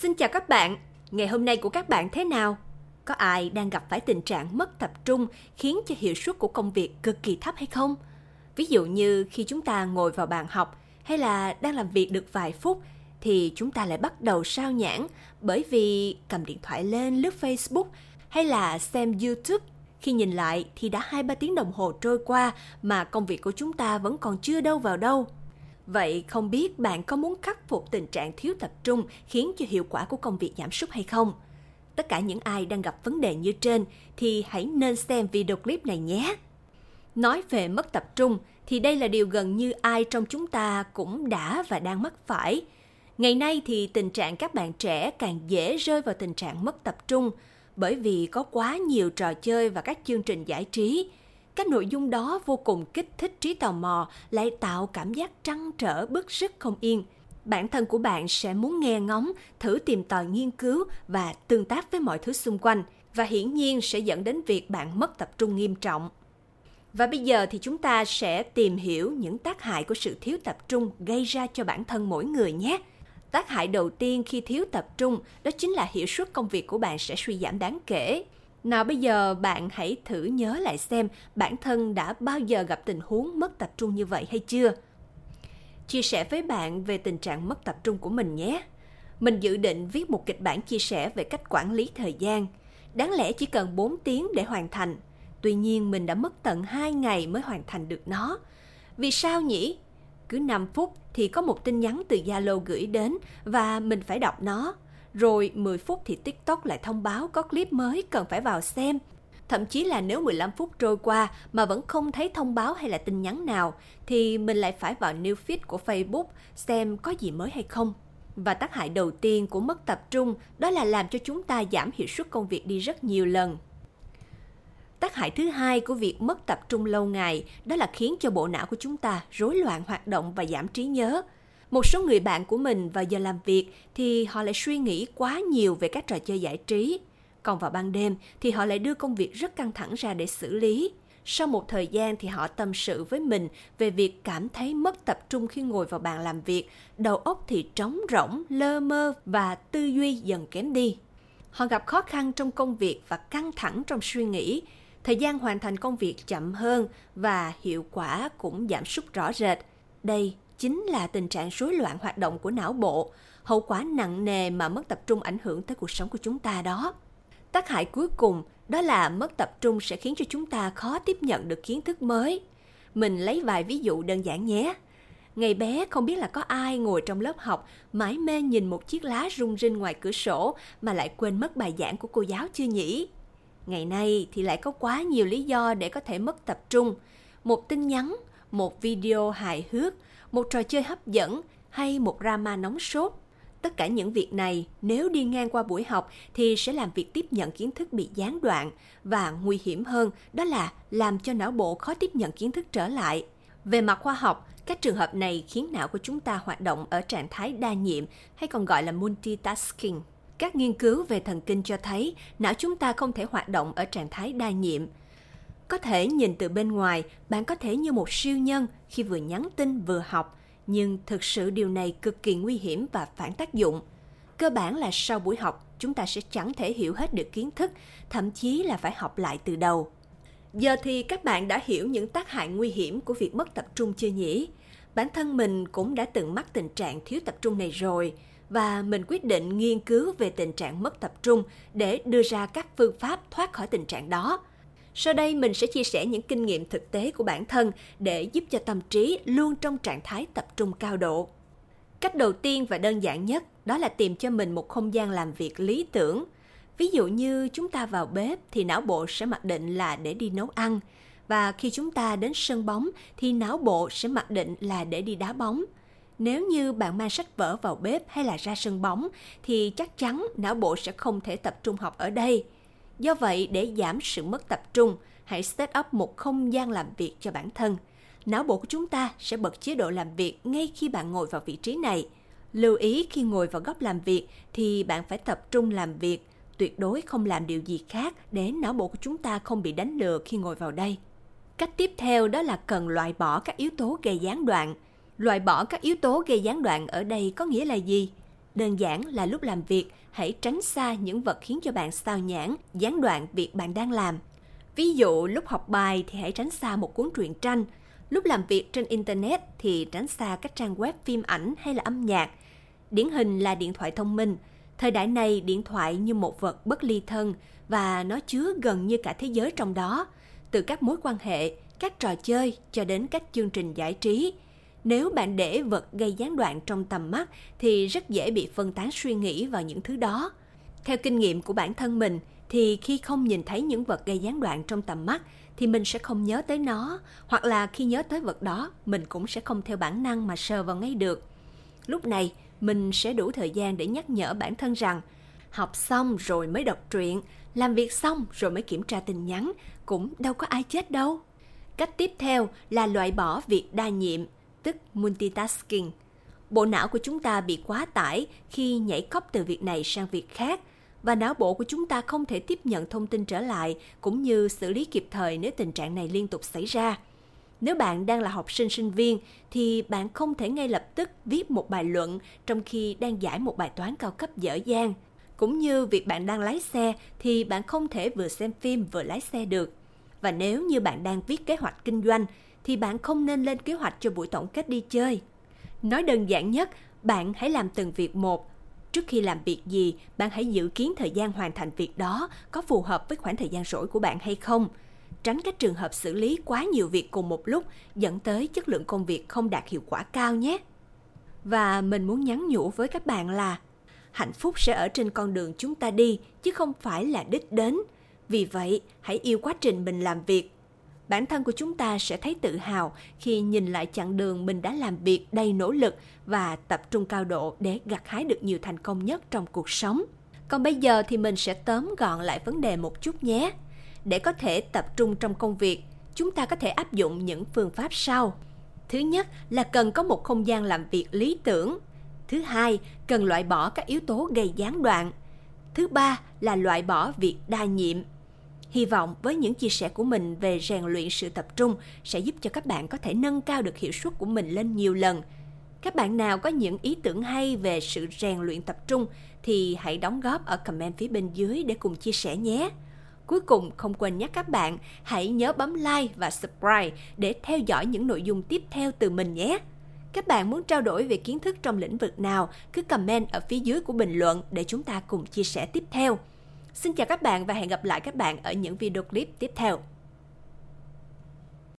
Xin chào các bạn, ngày hôm nay của các bạn thế nào? Có ai đang gặp phải tình trạng mất tập trung khiến cho hiệu suất của công việc cực kỳ thấp hay không? Ví dụ như khi chúng ta ngồi vào bàn học hay là đang làm việc được vài phút thì chúng ta lại bắt đầu sao nhãng bởi vì cầm điện thoại lên lướt Facebook hay là xem YouTube. Khi nhìn lại thì đã 2-3 tiếng đồng hồ trôi qua mà công việc của chúng ta vẫn còn chưa đâu vào đâu. Vậy không biết bạn có muốn khắc phục tình trạng thiếu tập trung khiến cho hiệu quả của công việc giảm sút hay không? Tất cả những ai đang gặp vấn đề như trên thì hãy nên xem video clip này nhé. Nói về mất tập trung thì đây là điều gần như ai trong chúng ta cũng đã và đang mắc phải. Ngày nay thì tình trạng các bạn trẻ càng dễ rơi vào tình trạng mất tập trung bởi vì có quá nhiều trò chơi và các chương trình giải trí các nội dung đó vô cùng kích thích trí tò mò, lại tạo cảm giác trăn trở bức rứt không yên. Bản thân của bạn sẽ muốn nghe ngóng, thử tìm tòi nghiên cứu và tương tác với mọi thứ xung quanh và hiển nhiên sẽ dẫn đến việc bạn mất tập trung nghiêm trọng. Và bây giờ thì chúng ta sẽ tìm hiểu những tác hại của sự thiếu tập trung gây ra cho bản thân mỗi người nhé. Tác hại đầu tiên khi thiếu tập trung đó chính là hiệu suất công việc của bạn sẽ suy giảm đáng kể. Nào, bây giờ bạn hãy thử nhớ lại xem bản thân đã bao giờ gặp tình huống mất tập trung như vậy hay chưa? Chia sẻ với bạn về tình trạng mất tập trung của mình nhé. Mình dự định viết một kịch bản chia sẻ về cách quản lý thời gian. Đáng lẽ chỉ cần 4 tiếng để hoàn thành. Tuy nhiên, mình đã mất tận 2 ngày mới hoàn thành được nó. Vì sao nhỉ? Cứ 5 phút thì có một tin nhắn từ Zalo gửi đến và mình phải đọc nó rồi 10 phút thì TikTok lại thông báo có clip mới cần phải vào xem. Thậm chí là nếu 15 phút trôi qua mà vẫn không thấy thông báo hay là tin nhắn nào, thì mình lại phải vào new feed của Facebook xem có gì mới hay không. Và tác hại đầu tiên của mất tập trung đó là làm cho chúng ta giảm hiệu suất công việc đi rất nhiều lần. Tác hại thứ hai của việc mất tập trung lâu ngày đó là khiến cho bộ não của chúng ta rối loạn hoạt động và giảm trí nhớ. Một số người bạn của mình vào giờ làm việc thì họ lại suy nghĩ quá nhiều về các trò chơi giải trí. Còn vào ban đêm thì họ lại đưa công việc rất căng thẳng ra để xử lý. Sau một thời gian thì họ tâm sự với mình về việc cảm thấy mất tập trung khi ngồi vào bàn làm việc, đầu óc thì trống rỗng, lơ mơ và tư duy dần kém đi. Họ gặp khó khăn trong công việc và căng thẳng trong suy nghĩ, thời gian hoàn thành công việc chậm hơn và hiệu quả cũng giảm sút rõ rệt. Đây chính là tình trạng rối loạn hoạt động của não bộ, hậu quả nặng nề mà mất tập trung ảnh hưởng tới cuộc sống của chúng ta đó. Tác hại cuối cùng đó là mất tập trung sẽ khiến cho chúng ta khó tiếp nhận được kiến thức mới. Mình lấy vài ví dụ đơn giản nhé. Ngày bé không biết là có ai ngồi trong lớp học mãi mê nhìn một chiếc lá rung rinh ngoài cửa sổ mà lại quên mất bài giảng của cô giáo chưa nhỉ? Ngày nay thì lại có quá nhiều lý do để có thể mất tập trung. Một tin nhắn, một video hài hước, một trò chơi hấp dẫn hay một drama nóng sốt. Tất cả những việc này nếu đi ngang qua buổi học thì sẽ làm việc tiếp nhận kiến thức bị gián đoạn và nguy hiểm hơn đó là làm cho não bộ khó tiếp nhận kiến thức trở lại. Về mặt khoa học, các trường hợp này khiến não của chúng ta hoạt động ở trạng thái đa nhiệm hay còn gọi là multitasking. Các nghiên cứu về thần kinh cho thấy não chúng ta không thể hoạt động ở trạng thái đa nhiệm. Có thể nhìn từ bên ngoài, bạn có thể như một siêu nhân khi vừa nhắn tin vừa học, nhưng thực sự điều này cực kỳ nguy hiểm và phản tác dụng. Cơ bản là sau buổi học, chúng ta sẽ chẳng thể hiểu hết được kiến thức, thậm chí là phải học lại từ đầu. Giờ thì các bạn đã hiểu những tác hại nguy hiểm của việc mất tập trung chưa nhỉ? Bản thân mình cũng đã từng mắc tình trạng thiếu tập trung này rồi và mình quyết định nghiên cứu về tình trạng mất tập trung để đưa ra các phương pháp thoát khỏi tình trạng đó. Sau đây mình sẽ chia sẻ những kinh nghiệm thực tế của bản thân để giúp cho tâm trí luôn trong trạng thái tập trung cao độ. Cách đầu tiên và đơn giản nhất đó là tìm cho mình một không gian làm việc lý tưởng. Ví dụ như chúng ta vào bếp thì não bộ sẽ mặc định là để đi nấu ăn, và khi chúng ta đến sân bóng thì não bộ sẽ mặc định là để đi đá bóng. Nếu như bạn mang sách vở vào bếp hay là ra sân bóng thì chắc chắn não bộ sẽ không thể tập trung học ở đây Do vậy, để giảm sự mất tập trung, hãy set up một không gian làm việc cho bản thân. Não bộ của chúng ta sẽ bật chế độ làm việc ngay khi bạn ngồi vào vị trí này. Lưu ý khi ngồi vào góc làm việc thì bạn phải tập trung làm việc, tuyệt đối không làm điều gì khác để não bộ của chúng ta không bị đánh lừa khi ngồi vào đây. Cách tiếp theo đó là cần loại bỏ các yếu tố gây gián đoạn. Loại bỏ các yếu tố gây gián đoạn ở đây có nghĩa là gì? đơn giản là lúc làm việc, hãy tránh xa những vật khiến cho bạn sao nhãn, gián đoạn việc bạn đang làm. Ví dụ, lúc học bài thì hãy tránh xa một cuốn truyện tranh, lúc làm việc trên Internet thì tránh xa các trang web phim ảnh hay là âm nhạc. Điển hình là điện thoại thông minh. Thời đại này, điện thoại như một vật bất ly thân và nó chứa gần như cả thế giới trong đó, từ các mối quan hệ, các trò chơi cho đến các chương trình giải trí. Nếu bạn để vật gây gián đoạn trong tầm mắt thì rất dễ bị phân tán suy nghĩ vào những thứ đó. Theo kinh nghiệm của bản thân mình thì khi không nhìn thấy những vật gây gián đoạn trong tầm mắt thì mình sẽ không nhớ tới nó, hoặc là khi nhớ tới vật đó, mình cũng sẽ không theo bản năng mà sờ vào ngay được. Lúc này, mình sẽ đủ thời gian để nhắc nhở bản thân rằng học xong rồi mới đọc truyện, làm việc xong rồi mới kiểm tra tin nhắn, cũng đâu có ai chết đâu. Cách tiếp theo là loại bỏ việc đa nhiệm, tức multitasking. Bộ não của chúng ta bị quá tải khi nhảy cóc từ việc này sang việc khác, và não bộ của chúng ta không thể tiếp nhận thông tin trở lại cũng như xử lý kịp thời nếu tình trạng này liên tục xảy ra. Nếu bạn đang là học sinh sinh viên thì bạn không thể ngay lập tức viết một bài luận trong khi đang giải một bài toán cao cấp dở dang. Cũng như việc bạn đang lái xe thì bạn không thể vừa xem phim vừa lái xe được. Và nếu như bạn đang viết kế hoạch kinh doanh thì bạn không nên lên kế hoạch cho buổi tổng kết đi chơi. Nói đơn giản nhất, bạn hãy làm từng việc một. Trước khi làm việc gì, bạn hãy dự kiến thời gian hoàn thành việc đó có phù hợp với khoảng thời gian rỗi của bạn hay không. Tránh các trường hợp xử lý quá nhiều việc cùng một lúc dẫn tới chất lượng công việc không đạt hiệu quả cao nhé. Và mình muốn nhắn nhủ với các bạn là hạnh phúc sẽ ở trên con đường chúng ta đi chứ không phải là đích đến. Vì vậy, hãy yêu quá trình mình làm việc bản thân của chúng ta sẽ thấy tự hào khi nhìn lại chặng đường mình đã làm việc đầy nỗ lực và tập trung cao độ để gặt hái được nhiều thành công nhất trong cuộc sống. Còn bây giờ thì mình sẽ tóm gọn lại vấn đề một chút nhé. Để có thể tập trung trong công việc, chúng ta có thể áp dụng những phương pháp sau. Thứ nhất là cần có một không gian làm việc lý tưởng. Thứ hai, cần loại bỏ các yếu tố gây gián đoạn. Thứ ba là loại bỏ việc đa nhiệm Hy vọng với những chia sẻ của mình về rèn luyện sự tập trung sẽ giúp cho các bạn có thể nâng cao được hiệu suất của mình lên nhiều lần. Các bạn nào có những ý tưởng hay về sự rèn luyện tập trung thì hãy đóng góp ở comment phía bên dưới để cùng chia sẻ nhé. Cuối cùng không quên nhắc các bạn hãy nhớ bấm like và subscribe để theo dõi những nội dung tiếp theo từ mình nhé. Các bạn muốn trao đổi về kiến thức trong lĩnh vực nào, cứ comment ở phía dưới của bình luận để chúng ta cùng chia sẻ tiếp theo. Xin chào các bạn và hẹn gặp lại các bạn ở những video clip tiếp theo.